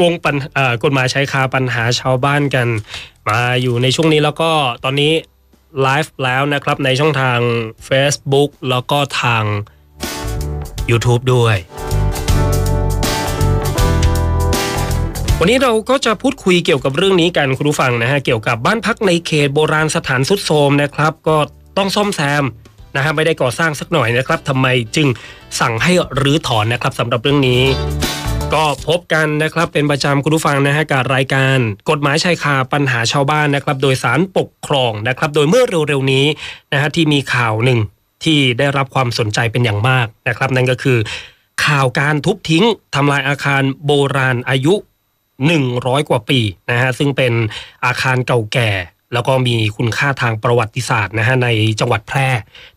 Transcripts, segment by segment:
ช่วงปัญกฎหมายใช้คาปัญหาชาวบ้านกัน มาอยู่ในช่วงนี้แล้วก็ตอนนี้ไลฟ์แล้วนะครับในช่องทาง Facebook แล้วก็ทาง YouTube ด้วย วันนี้เราก็จะพูดคุยเกี่ยวกับเรื่องนี้กันคุณผู้ฟังนะฮะเกี่ยวกับบ้านพักในเขตโบราณสถานสุดโทมนะครับ ก็ต้องซ่อมแซมนะฮะไม่ได้ก่อสร้างสักหน่อยนะครับทำไมจึงสั่งให้รื้อถอนนะครับสำหรับเรื่องนี้ ก็พบกันนะครับเป็นประจำคุณผู้ฟังนะฮะกับรายการกฎหมายชายคาปัญหาชาวบ้านนะครับ โดยสารปกครองนะครับ โดยเมื่อเร็วๆนี้นะฮะที่มีข่าวหนึ่งที่ได้รับความสนใจเป็นอย่างมากนะครับ นั่นก็คือ ข่าวการทุบทิ้งทำลายอาคารโบราณอายุ 100 กว่าปีนะฮะซึ่งเป็นอาคารเก่าแก่ แล้วก็มีคุณค่าทางประวัติศาสตร์นะฮะในจังหวัดแพร่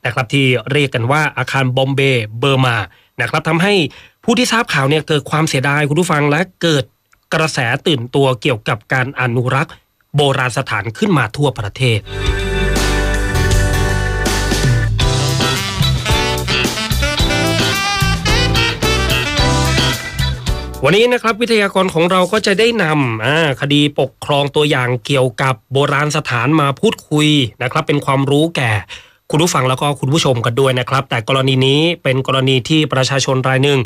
นะครับที่เรียกกันว่าอาคารบอมเบย์เบอร์มานะครับทำให้ ผู้ที่ทราบข่าวเนี่ยเกิดความเสียดายคุณผู้ฟังและเกิดกระแสตื่นตัวเกี่ยวกับการอนุรักษ์ โบราณสถานขึ้นมาทั่วประเทศ วันนี้นะครับวิทยากรของเราก็จะได้นำคดีปกครองตัวอย่างเกี่ยวกับโบราณสถานมาพูดคุยนะครับ เป็นความรู้แก่ คุณผู้ฟังแล้วก็คุณผู้ชมกันด้วยนะครับ แต่กรณีนี้เป็นกรณีที่ประชาชนรายหนึ่ง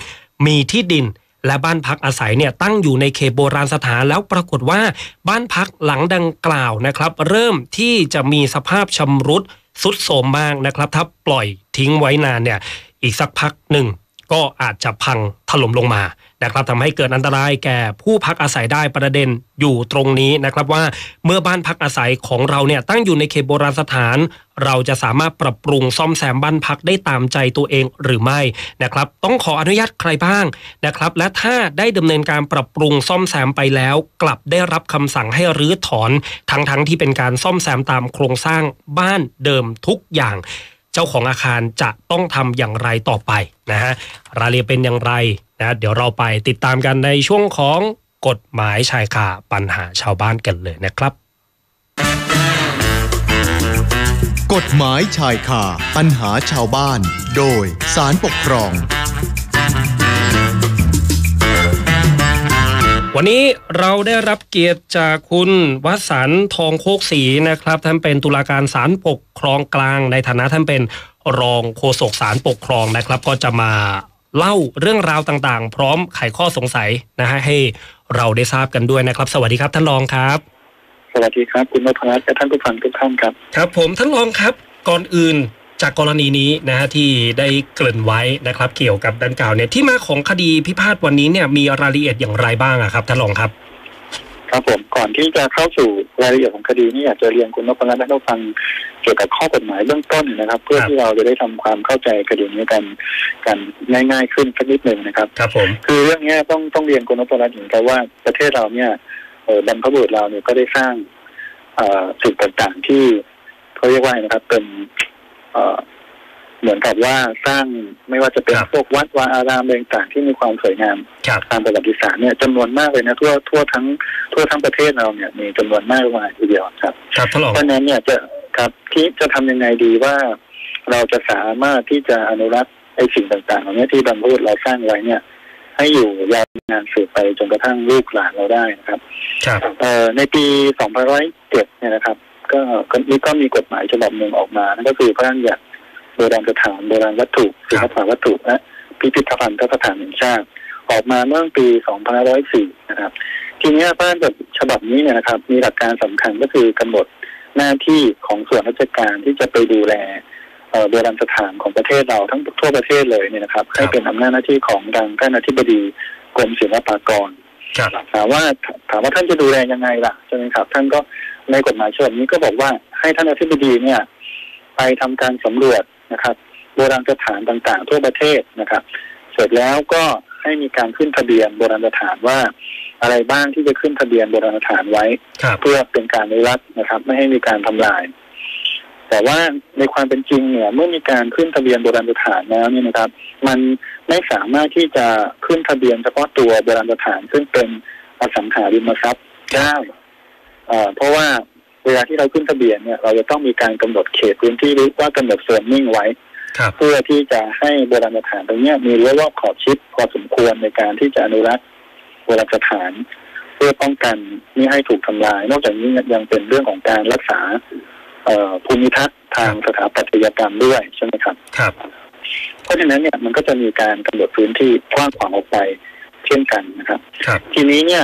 มีที่ดินและบ้านพักอาศัยเนี่ยตั้งอยู่ในเขตโบราณสถานแล้วปรากฏว่าบ้านพักหลังดังกล่าวนะครับ เริ่มที่จะมีสภาพชำรุดสุดโทรมมากนะครับ ถ้าปล่อยทิ้งไว้นานเนี่ยอีกสักพักหนึ่งก็อาจจะพังถล่มลงมา นะครับทำให้เกิดอันตรายแก่ผู้พักอาศัยได้ประเด็นอยู่ตรงนี้นะครับว่าเมื่อบ้านพักอาศัยของเราเนี่ยตั้งอยู่ในเขตโบราณสถาน เราจะสามารถปรับปรุงซ่อมแซมบ้านพักได้ตามใจตัวเองหรือไม่นะครับต้องขออนุญาตใครบ้างนะครับและถ้าได้ดำเนินการปรับปรุงซ่อมแซมไปแล้ว กลับได้รับคำสั่งให้รื้อถอนทั้งๆทที่เป็นการซ่อมแซมตามโครงสร้างบ้านเดิมทุกอย่าง เจ้าของอาคารจะต้องทำอย่างไรต่อไปนะฮะรายละเอียดเป็นอย่างไรนะเดี๋ยวเราไปติดตามกันในช่วงของกฎหมายชายคาปัญหาชาวบ้านกันเลยนะครับ กฎหมายชายคาปัญหาชาวบ้าน โดยสารปกครอง วันนี้เราได้รับเกียรติจากคุณวสันทองโคกศรีนะครับท่านเป็นตุลาการศาลปกครองกลาง ในฐานะท่านเป็นรองโฆษกศาลปกครองนะครับ ก็จะมาเล่าเรื่องราวต่างๆ พร้อมไขข้อสงสัยนะฮะให้เราได้ทราบกันด้วยนะครับ สวัสดีครับท่านรองครับ สวัสดีครับ คุณนพรัตน์และท่านผู้ฟังทุกท่านครับ ครับ ผมท่านรองครับก่อนอื่น จากกรณีนี้นะฮะที่ได้เกริ่นไว้นะครับ เกี่ยวกับดังกล่าวเนี่ยที่มาของคดีพิพาทวันนี้เนี่ยมีรายละเอียดอย่างไรบ้างอะครับท่านรองครับ ครับผมก่อนที่จะเข้าสู่รายละเอียดของคดีนี้อยากจะเรียนคุณนพรัตน์และท่านผู้ฟังเกี่ยวกับข้อกฎหมายเบื้องต้นนะครับ เพื่อที่เราจะได้ทำความเข้าใจคดีนี้กันกันง่าย ๆ ขึ้นสักนิดหนึ่งนะครับ ครับผมคือเรื่องนี้ต้องต้องเรียนคุณนพรัตน์เหมือนกันว่าประเทศเราเนี่ยเออบรรพบุรุษเราเนี่ยก็ได้สร้างเอ่อสิ่งต่างๆที่เขาเรียกว่าไงนะครับเป็น เอ่อเหมือนกับว่าสร้างไม่ว่าจะเป็นครับพวกวัดวาอารามอะไรต่างๆที่มีความสวยงามครับตามประวัติศาสตร์เนี่ยจำนวนมากเลยนะทั่วทั่วทั้งทั่วทั้งประเทศเราเนี่ยมีจำนวนมากมายทีเดียวครับครับท่านรองเพราะฉะนั้นเนี่ยจะครับที่จะทำยังไงดีว่าเราจะสามารถที่จะอนุรักษ์ไอ้สิ่งต่างๆเหล่านี้ที่บรรพบุรุษเราสร้างไว้เนี่ย ให้อยู่ยาวนานสืบไปจนกระทั่งลูกหลานเราได้นะครับ ครับเอ่อในปี 2507 เนี่ยนะครับ ก็ก็นี่ก็มีกฎหมายฉบับหนึ่งออกมานั่นก็คือพระราชบัญญัติโบราณสถานโบราณวัตถุศิลปวัตถุและพิพิธภัณฑ์สถานแห่งชาติ ออกมาเมื่อปี 2504 นะครับ ทีนี้พระราชบัญญัติฉบับนี้เนี่ยนะครับ มีหลักการสำคัญก็คือกำหนดหน้าที่ของส่วนราชการที่จะไปดูแลเอ่อโบราณสถานของประเทศเราทั้งทั่วประเทศเลยเนี่ยนะครับ ให้เป็นอำนาจหน้าที่ของทางท่านอธิบดีกรมศิลปากรครับถามว่าถามว่าท่านจะดูแลยังไงล่ะใช่ไหมครับ ท่านก็ ในกฎหมายฉบับนี้ก็บอกว่าให้ท่านอธิบดีเนี่ย ไปทำการสำรวจนะครับโบราณสถานต่างๆ ทั่วประเทศนะครับ เสร็จแล้วก็ให้มีการขึ้นทะเบียนโบราณสถานว่าอะไรบ้างที่จะขึ้นทะเบียนโบราณสถานไว้ครับเพื่อเป็นการอนุรักษ์นะครับ ไม่ให้มีการทำลาย แต่ว่าในความเป็นจริงเนี่ย เมื่อมีการขึ้นทะเบียนโบราณสถานแล้วเนี่ยนะครับ มันไม่สามารถที่จะขึ้นทะเบียนเฉพาะตัวโบราณสถาน ซึ่งเป็นอสังหาริมทรัพย์ได้ เอ่อเพราะว่าเวลาที่เราขึ้นทะเบียนเนี่ยเราจะต้องมีการกำหนดเขตพื้นที่หรือว่ากำหนดโซนนิ่งไว้ครับเพื่อที่จะให้โบราณสถานตรงเนี้ยมีรั้วรอบขอบชิดพอสมควรในการที่จะอนุรักษ์โบราณสถานพื่อป้องกันไม่ให้ถูกทำลาย นอกจากนี้ยังเป็นเรื่องของการรักษาเอ่อภูมิทัศน์ทางสถาปัตยกรรมด้วยใช่ไหมครับครับ เพราะฉะนั้นเนี่ยมันก็จะมีการกำหนดพื้นที่กว้างขวางออกไปเช่นกันนะครับครับทีนี้เนี่ย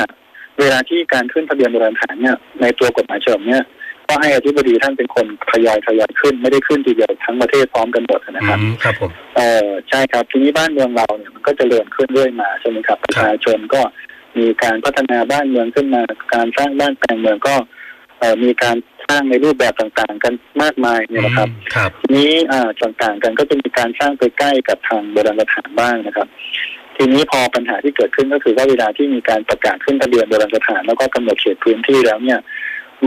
เวลาที่การขึ้นทะเบียนโบราณสถานเนี่ยในตัวกฎหมายฉบับเนี่ยก็ให้อธิบดีท่านเป็นคนทยอยทยอยขึ้น ไม่ได้ขึ้นทีเดียวทั้งประเทศพร้อมกันหมดนะครับอืมครับผมเออใช่ครับทีนี้บ้านเมืองเราเนี่ยมันก็จเจริญขึ้นเรื่อยมาใช่ไหมครับประชาชนก็มีการพัฒนาบ้านเมืองขึ้นมาการสร้างบ้านแปลงเมืองก็เอ่อมีการสร้างในรูปแบบต่างๆ กันมากมายเนี่ยนะครับอืมครับทีนี้อ่าต่างๆกันก็จะมีการสร้างไปใกล้กับทางโบราณสถานบ้างนะครับ ทีนี้พอปัญหาที่เกิดขึ้นก็คือว่าเวลาที่มีการประกาศขึ้นทะเบียนโบราณสถานแล้วก็กำหนดเขตพื้นที่แล้วเนี่ย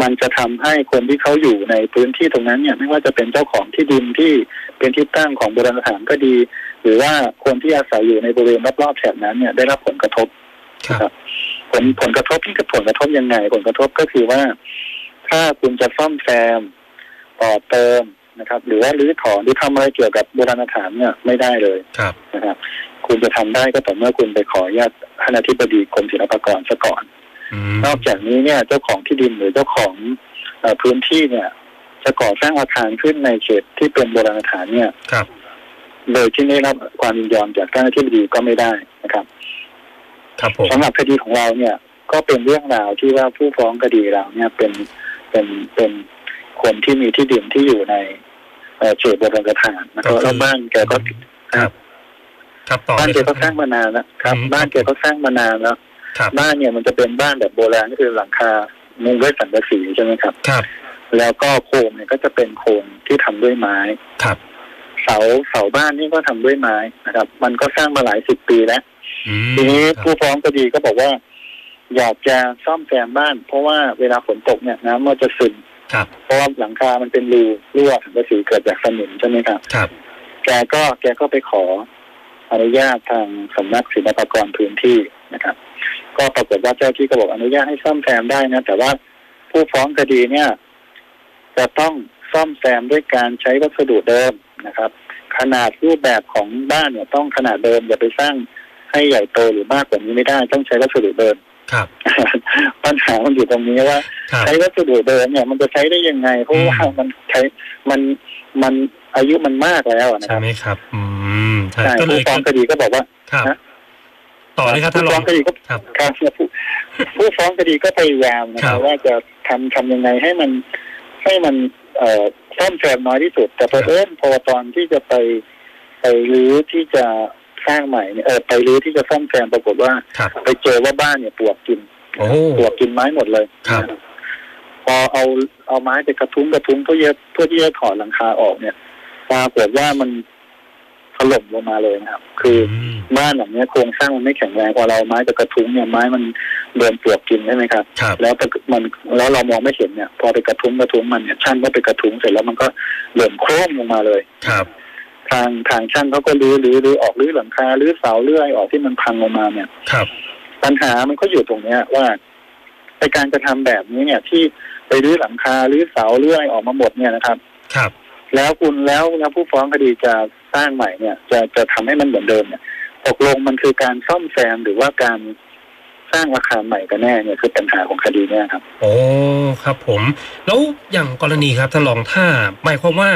มันจะทำให้คนที่เขาอยู่ในพื้นที่ตรงนั้นเนี่ยไม่ว่าจะเป็นเจ้าของที่ดินที่เป็นที่ตั้งของโบราณสถานก็ดี หรือว่าคนที่อาศัยอยู่ในบริเวณรอบๆแถบนั้นเนี่ยได้รับผลกระทบครับผลผลกระทบที่กับผลกระทบยังไง ผลกระทบก็คือว่า ถ้าคุณจะซ่อมแซมต่อเติมนะครับ หรือว่ารื้อถอนหรือทำอะไรเกี่ยวกับโบราณสถานเนี่ยไม่ได้เลยครับนะครับ คุณจะทำได้ก็ต่อเมื่อคุณไปขออนุญาตท่านอธิบดีกรมศิลปากรซะก่อนอืมนอกจากนี้เนี่ยเจ้าของที่ดินหรือเจ้าของเออพื้นที่เนี่ย จะก่อสร้างอาคารขึ้นในเขตที่เป็นโบราณสถานเนี่ยครับโดยที่ไม่ได้รับความยินยอมจากท่านอธิบดีก็ไม่ได้นะครับครับผมสำหรับคดีของเราเนี่ย ก็เป็นเรื่องราวที่ว่าผู้ฟ้องคดีเราเนี่ยเป็นเป็นเป็นคนที่มีที่ดินที่อยู่ในเอ่อเขตโบราณสถานนะครับแล้วบ้านแกก็ครับ ครับต่อบ้านเลยแกคก็รับสร้างมานานแล้วครับอืมบ้านแกก็สร้างมานานแล้วครับบ้านเนี่ยมันจะเป็นบ้านแบบโบราณก็คือหลังคามุงด้วยสังกะสีใช่ไหมครับครับ แล้วก็โครงเนี่ยก็จะเป็นโครงที่ทำด้วยไม้ครับ เสาเสาบ้านนี่ก็ทำด้วยไม้นะครับ มันก็สร้างมาหลายสิบปีแล้วอืมทีนี้ครับผู้ฟ้องคดีก็บอกว่า อยากจะซ่อมแซมบ้าน เพราะว่าเวลาฝนตกเนี่ยน้ำมันจะซึมครับเพราะว่าหลังคามันเป็นรูรั่วสังกะสีเกิดจากสนิมใช่ไหมครับครับ แกก็แกก็ไปขอ อนุญาตทางสำนักศิลปากรพื้นที่นะครับ ก็ปรากฏว่าเจ้าที่ก็บอกอนุญาตให้ซ่อมแซมได้นะ แต่ว่าผู้ฟ้องคดีเนี่ย จะต้องซ่อมแซมด้วยการใช้วัสดุเดิมนะครับ ขนาดรูปแบบของบ้านเนี่ยต้องขนาดเดิมอย่าไปสร้างให้ใหญ่โตหรือมากกว่านี้ไม่ได้ ต้องใช้วัสดุเดิมครับปัญหามันอยู่ตรงนี้ว่าครับใช้วัสดุเดิมเนี่ย มันจะใช้ได้ยังไงเพราะว่าอืมมันใช้มันมันอายุมันมากแล้วอะนะคใช่รับไหมครับ อืมใช่ใช่ก็เลผู้ยฟ้องคดีก็บอกว่าครับฮะต่อเลยครับท่านผู้รฟ้อองงคดีก็ครับครับผู้ผู้ฟ้องคดีก็พยายามนะคครัรับบว่าจะทำทำยังไงให้มันให้มันเอ่อซ่อมแซมน้อยที่สุด แต่พอครับเอิญพอตอนที่จะไปไปรื้อที่จะสร้างใหม่เนี่ยเออไปรื้อที่จะซ่อมแซมปรากฏว่าครับไปเจอว่าบ้านเนี่ยปลวกกินโอ้ปลวกกินไม้หมดเลยครับพอเอาเอาไม้ไปกระทุ้งกระทุ้งเพื่อที่จะเพื่อที่จะถอดหลังคาออกเนี่ยปรากฏว่ามัน ถล่มลงมาเลยนะครับ คืออมบ้านหลังเนี้ยโครงสร้างมันไม่แข็งแรงพอเราเอาไม้ไปกระทุ้งเนี่ยไม้มันโดนปลวกกินใช่ไหมครับครับแล้วปรากฏมันแล้วเรามองไม่เห็นเนี่ย พอไปกระทุ้งกระทุ้งมันเนี่ยช่างก็ไปกระทุ้งเสร็จแล้วมันก็หล่นโครมลงมาเลยครับ ทางทางช่างเขาก็รื้อรื้อรื้อออกรื้อหลังคารื้อเสารื้ออะไรออกที่มันพังลงมาเนี่ยครับ ปัญหามันก็อยู่ตรงเนี้ยว่าในการกระทำแบบนี้เนี่ย ที่ไปรื้อหลังคารื้อเสารื้ออะไรออกมาหมดเนี่ยนะครับ ครับ แล้วคุณแล้วแล้วผู้ฟ้องคดีจะ สร้างใหม่เนี่ย จะจะทำให้มันเหมือนเดิมเนี่ยตกลงมันคือการซ่อมแซมหรือว่าการสร้างอาคารใหม่กันแน่เนี่ยคือปัญหาของคดีเนี่ยครับโอ้ครับผม แล้วอย่างกรณีครับท่านรองถ้าหมายความว่า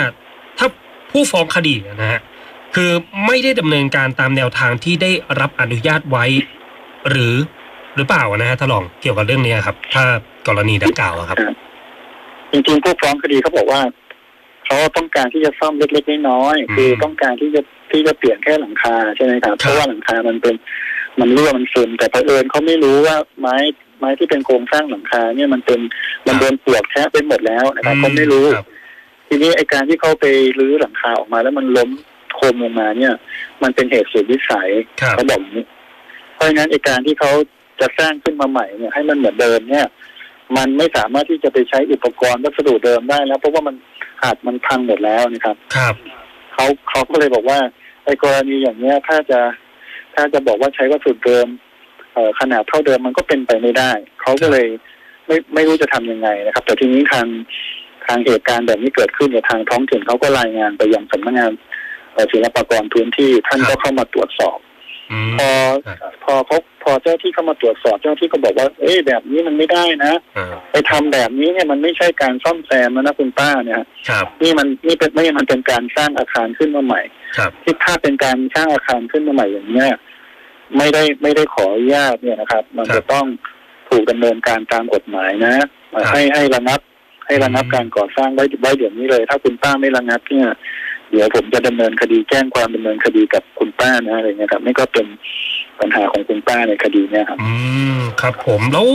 ถ้าผู้ฟ้องคดีนะฮะคือไม่ได้ดำเนินการตามแนวทางที่ได้รับอนุญาตไว้ หรือหรือเปล่านะฮะท่านรองเกี่ยวกับเรื่องนี้ครับ ถ้ากรณีดังกล่าวอะครับ จริงๆผู้ฟ้องคดีเขาบอกว่า เขาต้องการที่จะซ่อมเล็กๆน้อยอืมๆคือต้องการที่จะที่จะเปลี่ยนแค่หลังคาใช่ไหมครับครับเพราะว่าหลังคามันเป็นมันรั่วมันซึมแต่เผอิญเขาไม่รู้ว่าไม้ไม้ที่เป็นโครงสร้างหลังคาเนี่ยมันเป็นมันโดนปลวกแทะไปหมดแล้วนะครับเขาไม่รู้ครับทีนี้ไอการที่เขาไปรื้อหลังคาออกมา แล้วมันล้มโคมลงมาเนี่ย มันเป็นเหตุสุดวิสัยครับเขาบอกอย่างนี้เพราะฉะนั้นไอการที่เขาจะสร้างขึ้นมาใหม่เนี่ย ให้มันเหมือนเดิมเนี่ย มันไม่สามารถที่จะไปใช้อุปกรณ์วัสดุเดิมได้แล้วเพราะว่ามัน หักมันพังหมดแล้วนะครับ ครับเขาเขาก็เลยบอกว่าไอกรณีอย่างเนี้ยถ้าจะถ้าจะบอกว่าใช้วัสดุเดิมเอ่อขนาดเท่าเดิมมันก็เป็นไปไม่ได้ เขาก็เลยไม่ไม่รู้จะทำยังไงนะครับ แต่ทีนี้ทางทางเหตุการณ์แบบนี้เกิดขึ้นในยทางท้องถิ่นเขาก็รายงานไปยังสำนักงานเอ่อศิลปากรพื้นที่ท่านครัก็บเข้ามาตรวจสอบอืม พอครับพอเขาพอเจ้าที่เข้ามาตรวจสอบเจ้าที่ก็บอกว่า เอ้ยแบบนี้มันไม่ได้นะอ่าไปทำแบบนี้เนี่ยมันไม่ใช่การซ่อมแซมแล้วนะคุณป้าเนี่ยครับนี่มันนี่เป็นไม่มันเป็นการสร้างอาคารขึ้นมาใหม่ครับที่ถ้าเป็นการสร้างอาคารขึ้นมาใหม่อย่างเนี้ยไม่ได้ไม่ได้ขออนุญาตเนี่ยนะครับ มันจะต้องถูกดำเนินการตามกฎหมายนะให้ให้ระงับ ให้ระงับการก่อสร้างไว้ไว้เดี๋ยวนี้เลย ถ้าคุณป้าไม่ระงับเนี่ย เดี๋ยวผมจะดำเนินคดีแจ้งความดำเนินคดีกับคุณป้านะอะไรเงี้ยครับนี่ก็เป็นปัญหาของคุณป้าในคดีเนี่ยครับ อืมครับ ผมแล้ว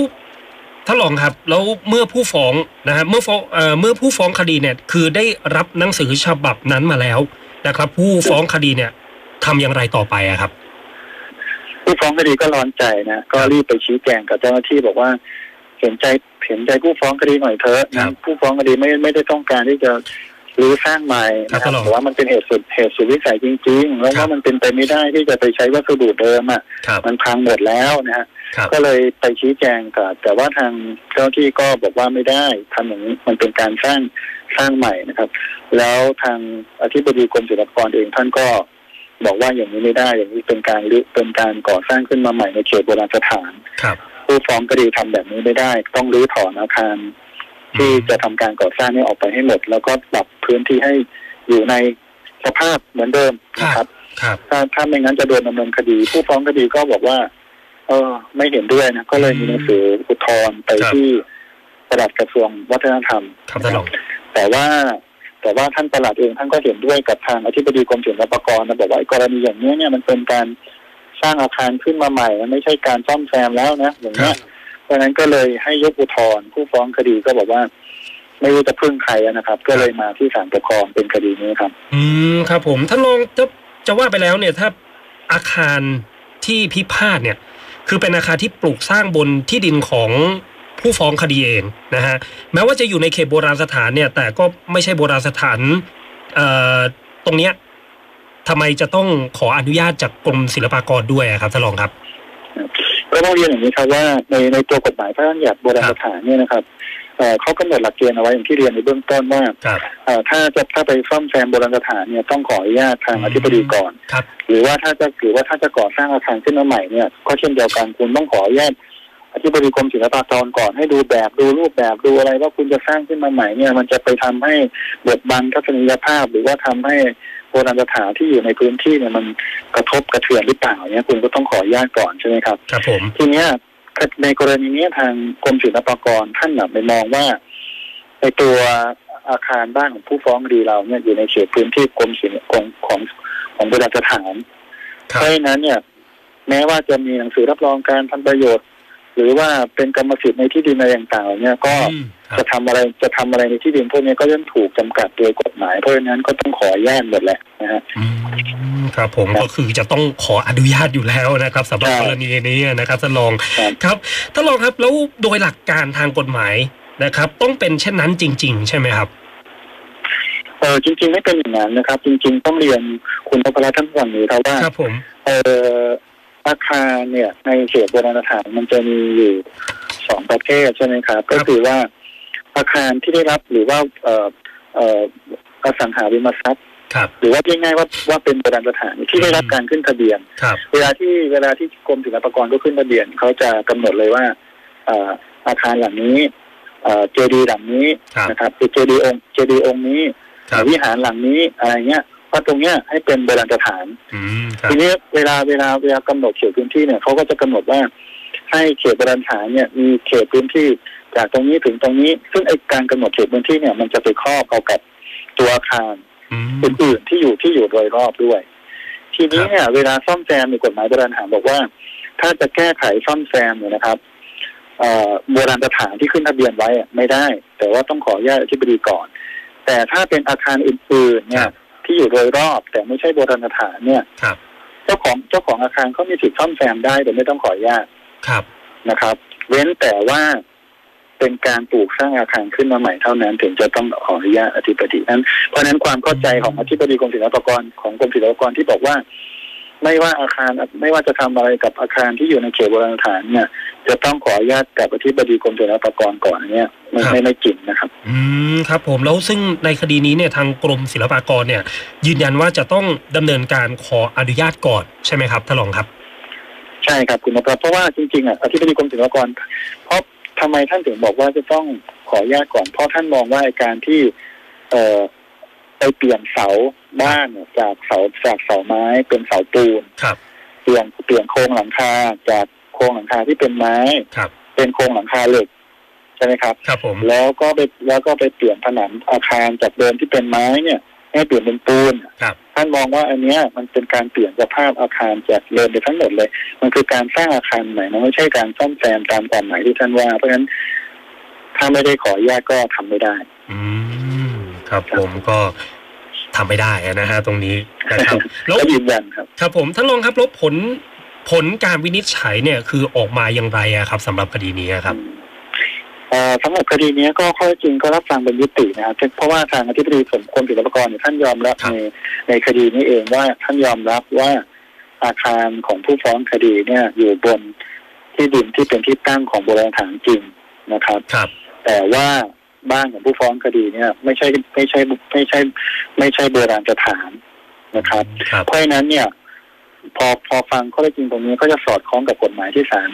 ถ้าลองครับแล้วเมื่อผู้ฟ้องนะฮะเมื่อฟ้องเอ่อเมื่อผู้ฟ้องคดีเนี่ย คือได้รับหนังสือฉบับนั้นมาแล้วนะครับ ผู้ฟ้องคดีเนี่ยทำอย่างไรต่อไปอะครับ ผู้ฟ้องคดีก็ร้อนใจนะก็รีบไปชี้แจงกับเจ้าหน้าที่บอกว่าเห็นใจเห็นใจผู้ฟ้องคดีหน่อยเถอะครันะบผู้ฟ้องคดีไม่ไม่ได้ต้องการที่จะ รื้อสร้างใหม่นะคครัรับบตลอดแต่ว่ามันเป็นเหตุสุดเหตุสุดวิสัยจริง ๆ แล้วครัว่าบมันเป็นไปไม่ได้ที่จะไปใช้วัสดุเดิมอะครับมันพังหมดแล้วนะฮะครับก็เลยไปชี้แจงกับแต่ว่าทางเจ้าหน้าที่ก็บอกว่าไม่ได้ทำอย่างนี้มันเป็นการสร้างสร้างใหม่นะครับ แล้วทางอธิบดีกรมศิลปากรเองท่านก็บอกว่าอย่างนี้ไม่ได้ อย่างนี้เป็นการรื้อเป็นการก่อสร้างขึ้นมาใหม่ในเขตโบราณสถานครับผู้ฟ้องคดีทำแบบนี้ไม่ได้ ต้องรื้อถอนอาคาร ที่จะทำการก่อสร้างนี้ออกไปให้หมด แล้วก็ปรับพื้นที่ให้อยู่ในสภาพเหมือนเดิมนะครับครับถ้าถ้าไม่งั้นจะโดนดำเนินคดี ผู้ฟ้องคดีก็บอกว่า เออ ไม่เห็นด้วยนะก็เลยมีหนังสืออุทธรณ์ไปครับที่ปลัดกระทรวงวัฒนธรรมครับท่านรองแต่ว่าแต่ว่าท่านปลัดเองท่านก็เห็นด้วยกับทางอธิบดีกรมศิลปากรนะบอกว่าไอ้กรณีอย่างนี้เนี่ยมันเป็นการสร้างอาคารขึ้นมาใหม่มันไม่ใช่การซ่อมแซมแล้วนะอย่างครัเงี้บย เพราะนั้นก็เลยให้ยกอุทธรณ์ผู้ฟ้องคดีก็บอกว่า ไม่รู้จะพึ่งใครนะครับ ก็เลยมาที่ศาลปกครองเป็นคดีนี้ครับ อืมครับ ผมท่านรองจะจะว่าไปแล้วเนี่ย ถ้าอาคารที่พิพาทเนี่ย คือเป็นอาคารที่ปลูกสร้างบนที่ดินของผู้ฟ้องคดีเองนะฮะแม้ว่าจะอยู่ในเขตโบราณสถานเนี่ย แต่ก็ไม่ใช่โบราณสถานเอ่อตรงเนี้ยทำไมจะต้องขออนุญาตจากกรมศิลปากรด้วยครับท่านรองครับ ก็ต้องเรียนอย่างนี้ครับว่าในในตัวกฎหมายพระราชบัญญัติโบราณสถานเนี่ยนะครับเอ่อเขากำหนดหลักเกณฑ์เอาไว้อย่างที่เรียนในเบื้องต้นว่าครับเอ่อถ้าจะถ้าไปซ่อมแซมโบราณสถานเนี่ยต้องขออนุญาตทางอืมอธิบดีก่อนครับหรือว่าถ้าจะหรือว่าถ้าจะก่อสร้างอาคารขึ้นมาใหม่เนี่ยก็เช่นเดียวกันคุณต้องขออนุญาตอธิบดีกรมศิลปากรก่อนให้ดูแบบดูรูปแบบดูอะไรว่าคุณจะสร้างขึ้นมาใหม่เนี่ยมันจะไปทำให้บดบังทัศนียภาพ หรือว่าทำให้ โบราณสถานที่อยู่ในพื้นที่เนี่ยมันกระทบกระเทือนหรือเปล่าเนี่ยคุณก็ต้องขออนุญาตก่อนใช่ไหมครับครับผมทีเนี้ยในกรณีเนี้ยทางกรมศิลปากรท่านหนับไปมองว่า ในตัวอาคารบ้านของผู้ฟ้องคดีเราเนี่ยอยู่ในเขตพื้นที่กรมศิลปของของของโบราณสถานครัเพบราะฉะนั้นเนี่ย แม้ว่าจะมีหนังสือรับรองการทำประโยชน์ หรือว่าเป็นกรรมสิทธิ์ในที่ดินอะไรต่างๆเนี่ยก็อืมครัจะบทำอะไรจะทำอะไรในที่ดินพวกนี้ก็ย่อมถูกจำกัดโดยกฎหมายเพราะฉะนั้นก็ต้องขออนุญาตหมดแหละนะฮะอืมครับผมก็คือจะต้องขออนุญาตอยู่แล้วนะครับสำหรับใช่กรณีนี้นะครับท่านรองครับครับท่านรองครับแล้วโดยหลักการทางกฎหมายนะครับ ต้องเป็นเช่นนั้นจริง ๆ ใช่ไหมครับเออจริง ๆ ไม่เป็นอย่างนั้นนะครับ จริง ๆ ต้องเรียนคุณพระพลท่านฝั่งนี้ครับว่าครับผมเอ่อ อาคารเนี่ยในเขตโบราณสถานมันจะมีอยู่สองประเภทใช่ไหมครับ ก็คือว่าอาคารที่ได้รับหรือว่าเอ่อเอ่ออสังหาริมทรัพย์ครับหรือว่าเรียกง่ายๆว่าว่าเป็นโบราณสถานที่ได้รับการขึ้นทะเบียนครับเวลาที่เวลาที่กรมศิลปากรก็ขึ้นทะเบียนเขาจะกำหนดเลยว่าเอ่ออาคารหลังนี้เจดีหลังนี้ครับนะครับเจดีองเจดีองค์นี้ครับวิหารหลังนี้อะไรเงี้ย ว่าตรงเนี้ยให้เป็นโบราณสถานอืมครับทีนี้เวลาเวลาเวลากำหนดเขตพื้นที่เนี่ยเขาก็จะกำหนดว่า ให้เขตโบราณสถานเนี่ยมีเขตพื้นที่จากตรงนี้ถึงตรงนี้ ซึ่งไอการกำหนดเขตพื้นที่เนี่ยมันจะไปครอบเอากับตัวอาคารอืมอื่นๆที่อยู่ที่อยู่โดยรอบด้วย ทีนี้เนี่ย เวลาซ่อมแซมในกฎหมายโบราณสถานบอกว่า ถ้าจะแก้ไขซ่อมแซมเนี่ยนะครับเอ่อโบราณสถานที่ขึ้นทะเบียนไว้อะไม่ได้ แต่ว่าต้องขออนุญาตอธิบดีก่อน แต่ถ้าเป็นอาคารอื่นๆคเนี่รัยบ ที่อยู่โดยรอบ แต่ไม่ใช่โบราณสถานเนี่ยครับเจ้าของเจ้าของอาคารเขามีสิทธิ์ซ่อมแซมได้โดยไม่ต้องขออนุญาตครับนะครับ เว้นแต่ว่าเป็นการปลูกสร้างอาคารขึ้นมาใหม่เท่านั้น ถึงจะต้องขออนุญาตอธิบดีนั้นเพราะฉะนั้นความเข้าใจของอธิบดีกรมศิลปากรของกรมศิลปากรที่บอกว่า ไม่ว่าอาคารไม่ว่าจะทำอะไรกับอาคารที่อยู่ในเขตโบราณสถานเนี่ย จะต้องขออนุญาตกับอธิบดีกรมศิลปากรก่อนอันเนี่ยไม่ครับไม่ไม่จริงนะครับ อืมครับ ผมแล้วซึ่งในคดีนี้เนี่ยทางกรมศิลปากรเนี่ย ยืนยันว่าจะต้องดำเนินการขออนุญาตก่อนใช่ไหมครับท่านรองครับ ใช่ครับคุณนพรัตน์เพราะว่าจริงๆอะอธิบดีกรมศิลปากรเพราะทำไมท่านถึงบอกว่าจะต้องขออนุญาตก่อนเพราะท่านมองว่าไอ้การที่ เอ่อ ไปเปลี่ยนเสาบ้านเนี่ยจากเสาจากเสาไม้เป็นเสาปูนครับ เปลี่ยนเปลี่ยนโครงหลังคาจากโครงหลังคาที่เป็นไม้ครับ เป็นโครงหลังคาเหล็กใช่ไหมครับ ครับผมแล้วก็ไปแล้วก็ไปเปลี่ยนผนังอาคารจากเดิมที่เป็นไม้เนี่ย ให้เปลี่ยนเป็นปูนครับท่านมองว่าอันเนี้ยมันเป็นการเปลี่ยนสภาพอาคารจากเดิมไปทั้งหมดเลย มันคือการสร้างอาคารใหม่มันไม่ใช่การซ่อมแซมตามความหมายที่ท่านว่า เพราะฉะนั้นถ้าไม่ได้ขออนุญาตก็ทำไม่ได้ อืม ครับ ผมก็ทำไม่ได้นะฮะตรงนี้นะครับแล้วก็ยืนยันครับครับผมท่านรองครับแล้วผลผลการวินิจฉัยเนี่ยคือออกมาอย่างไรอะครับสำหรับคดีนี้อะครับเอ่อสำหรับคดีเนี้ยก็ข้อเท็จจริงก็รับฟังเป็นยุตินะครับเพราะว่าทางอธิบดีสมคมศิลปากรเนี่ยท่านยอมรับครับในในคดีนี้เองว่าท่านยอมรับว่าอาคารของผู้ฟ้องคดีเนี่ยอยู่บนที่ดินที่เป็นที่ตั้งของโบราณสถานจริงนะครับครับ แต่ว่า บ้านของผู้ฟ้องคดีเนี่ย ไม่ใช่ไม่ใช่ไม่ใช่ ไม่ใช่โบราณสถานนะครับครับ เพราะฉะนั้นเนี่ย พอพอฟังข้อเท็จจริงตรงนี้ก็จะสอดคล้องกับกฎหมายที่ศาล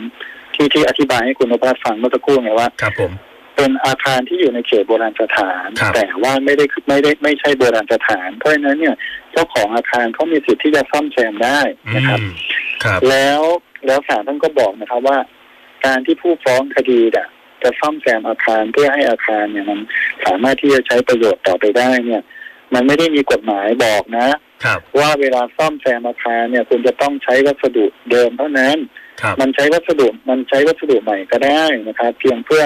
ที่ที่อธิบายให้คุณนพรัตน์ฟังเมื่อสักครู่ไงว่าครับผมเป็นอาคารที่อยู่ในเขตโบราณสถานครับแต่ว่าไม่ได้ไม่ได้ไม่ใช่โบราณสถาน เพราะฉะนั้นเนี่ยเจ้าของอาคารเขามีสิทธิ์ที่จะซ่อมแซมได้นะครับอืมครับ แล้วแล้วศาลท่านก็บอกนะครับว่า การที่ผู้ฟ้องคดีน่ะ จะซ่อมแซมอาคารเพื่อให้อาคารเนี่ยมันสามารถที่จะใช้ประโยชน์ต่อไปได้เนี่ย มันไม่ได้มีกฎหมายบอกนะครับว่าเวลาซ่อมแซมอาคารเนี่ยคุณจะต้องใช้วัสดุเดิมเท่านั้นครับมันใช้วัสดุมันใช้วัสดุใหม่ก็ได้นะครับเพียงเพื่อ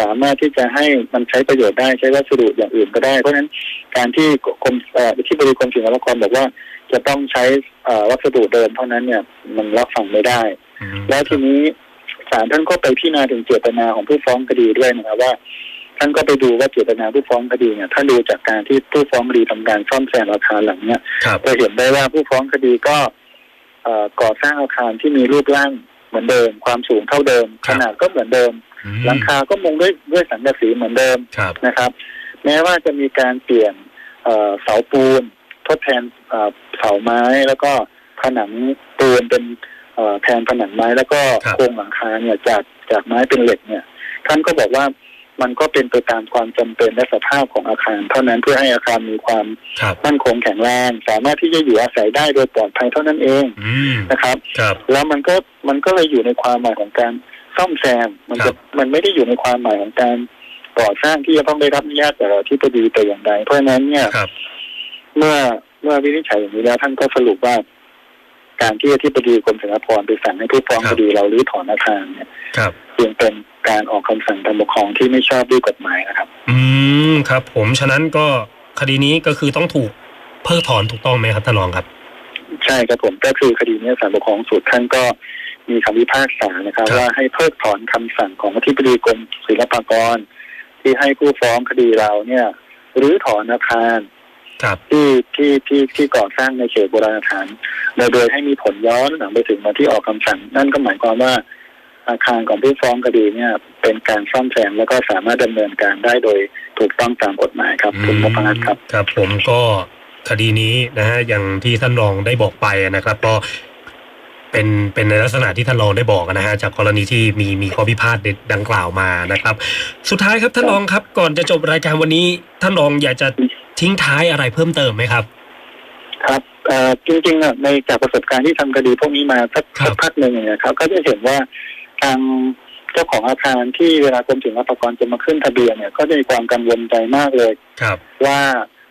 สามารถที่จะให้มันใช้ประโยชน์ได้ใช้วัสดุอย่างอื่นก็ได้ เพราะฉะนั้นการที่กรมเอ่อที่บริกรมศิลปากรบอกว่า จะต้องใช้เอ่อวัสดุเดิมเท่านั้นเนี่ยมันรับฟังไม่ได้อืมแล้วทีนี้ ศาลท่านก็ไปพิจารณาถึงเจตนาของผู้ฟ้องคดีด้วยนะครับว่า ท่านก็ไปดูว่าเจตนาผู้ฟ้องคดีเนี่ยถ้าดูจากการที่ผู้ฟ้องคดีทำการซ่อมแซมอาคารหลังเนี่ยครับจะเห็นได้ว่าผู้ฟ้องคดีก็เอ่อก่อสร้างอาคารที่มีรูปร่างเหมือนเดิม ความสูงเท่าเดิมครัขบนาดก็เหมือนเดิมอืมหลังคาก็มุงด้วยด้วยสังกะสีเหมือนเดิมครับนะครับ แม้ว่าจะมีการเปลี่ยนเอ่อเสาปูน ทดแทนเอ่อเสาไม้แล้วก็ผนังปูนเป็นเอ่อ แทนผนังไม้แล้วก็โครงหลังคาเนี่ยจากจากไม้เป็นเหล็กเนี่ย ท่านก็บอกว่ามันก็เป็นไปตามความจำเป็นและสภาพของอาคาร เท่านั้นเพื่อให้อาคารมีความครับมั่นคงแข็งแรง สามารถที่จะอยู่อาศัยได้โดยปลอดภัยเท่านั้นเองอืมนะครับครับแล้วมันก็มันก็เลยอยู่ในความหมายของการซ่อมแซม มันครัจะบมันไม่ได้อยู่ในความหมายของการก่อสร้างที่จะต้องได้รับอนุญาตจากที่ปดีแต่อย่างใดเพราะฉะนั้นเนี่ยครับเมื่อเมื่อวินิจฉัยอย่างนี้แล้วท่านก็สรุปว่า การที่อธิบดีกรมศิลปากรไปสั่งให้ผู้ฟ้องครัคบดีเรารื้อถอนอาคารเนี่ยครับจึงเป็นการออกคำสั่งทางปกครองที่ไม่ชอบด้วยกฎหมายนะครับ อืมครับ ผมฉะนั้นก็คดีนี้ก็คือต้องถูกเพิกถอนถูกต้องไหมครับท่านรองครับ ใช่ครับผมก็คือคดีนี้ศาลปกครองสูตรท่านก็มีคำพิพากษานะครับครับว่าให้เพิกถอนคำสั่งของอธิบดีกรมศิลปากร ที่ให้ผู้ฟ้องคดีเราเนี่ยรื้อถอนอาคารครับ ที่ที่ที่ที่ก่อสร้างในเขตโบราณสถานโดยโดยให้มีผลย้อนหลังไปถึงวันที่ออกคำสั่ง นั่นก็หมายความว่า อาคารของผู้ฟ้องคดีเนี่ย เป็นการซ่อมแซมแล้วก็สามารถดำเนินการได้โดยถูกต้องตามกฎหมายครับคุณมพรัตน์ครับ ครับ ผมก็คดีนี้นะฮะอย่างที่ท่านรองได้บอกไปนะครับก็เป็นเป็นในลักษณะที่ท่านรองได้บอกนะฮะจากกรณีที่มีมีข้อพิพาทดังกล่าวมานะครับ สุดท้ายครับท่านรองครับ ก่อนจะจบรายการวันนี้ท่านรองอยากจะ ทิ้งท้ายอะไรเพิ่มเติมไหมครับ ครับเอ่อจริงๆอะในจากประสบการณ์ที่ทำคดีพวกนี้มาสักครับสักพักหนึ่งเนี่ยครับก็จะเห็นว่าทางเจ้าของอาคารที่เวลากรมศิลปากรจะมาขึ้นทะเบียนเนี่ย ก็จะมีความกังวลใจมากเลยครับ ว่า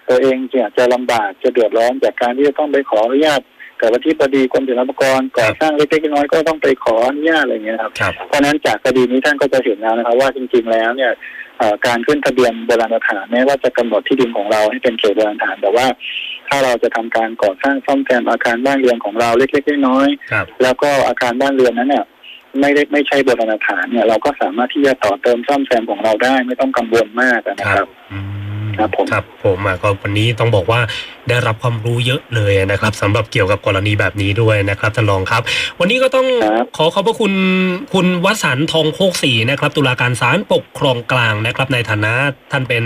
ตัวเองเนี่ยจะลำบากจะเดือดร้อนจากการที่จะต้องไปขออนุญาตกับอธิบดีกรมศิลปากรก่อสร้างเล็กๆน้อยๆก็ต้องไปขออนุญาตอะไรอย่างเงี้ยครับครับเพราะฉะนั้นจากคดีนี้ท่านก็จะเห็นแล้วนะครับว่าจริง ๆแล้วเนี่ยเอ่อ การขึ้นทะเบียนโบราณสถานแม้ว่าจะกำหนดที่ดินของเราให้เป็นเขตโบราณสถาน แต่ว่าถ้าเราจะทำการก่อสร้างซ่อมแซมอาคารบ้านเรือนของเราเล็กๆน้อยๆแล้วก็อาคารบ้านเรือนนั้นเนี่ยไม่ได้ไม่ใช่โบราณสถานเนี่ยเราก็สามารถที่จะต่อเติมซ่อมแซมของเราได้ไม่ต้องกังวลมากนะครับ ครับผมครับผมอะก็วันนี้ต้องบอกว่าได้รับความรู้เยอะเลยนะครับสำหรับเกี่ยวกับกรณีแบบนี้ด้วยนะครับท่านรองครับ วันนี้ก็ต้องครับขอขอบพระคุณคุณวสันต์ทองโคกศรีนะครับ ตุลาการศาลปกครองกลางนะครับ ในฐานะท่านเป็น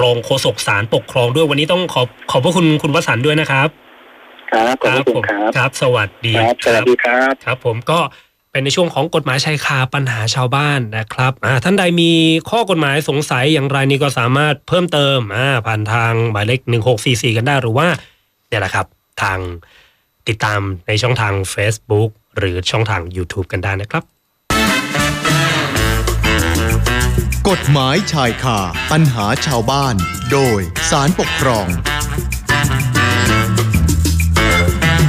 รองโฆษกศาลปกครองด้วยวันนี้ต้องขอบขอบพระคุณคุณวสันต์ด้วยนะครับ ครับขอบพระผคุณมครับครับ สวัสดีครับสวัสดีครับ ครับ ผมก็ เป็นในช่วงของกฎหมายชายคาปัญหาชาวบ้านนะครับท่านใดมีข้อกฎหมายสงสัยอย่างไรนี่ก็สามารถเพิ่มเติมผ่านทางหมายเลข1644 กันได้หรือว่าเนี่ยแหละครับทางติดตามในช่องทาง Facebook หรือช่องทาง YouTube กันได้นะครับ กฎหมายชายคาปัญหาชาวบ้าน โดยสารปกครอง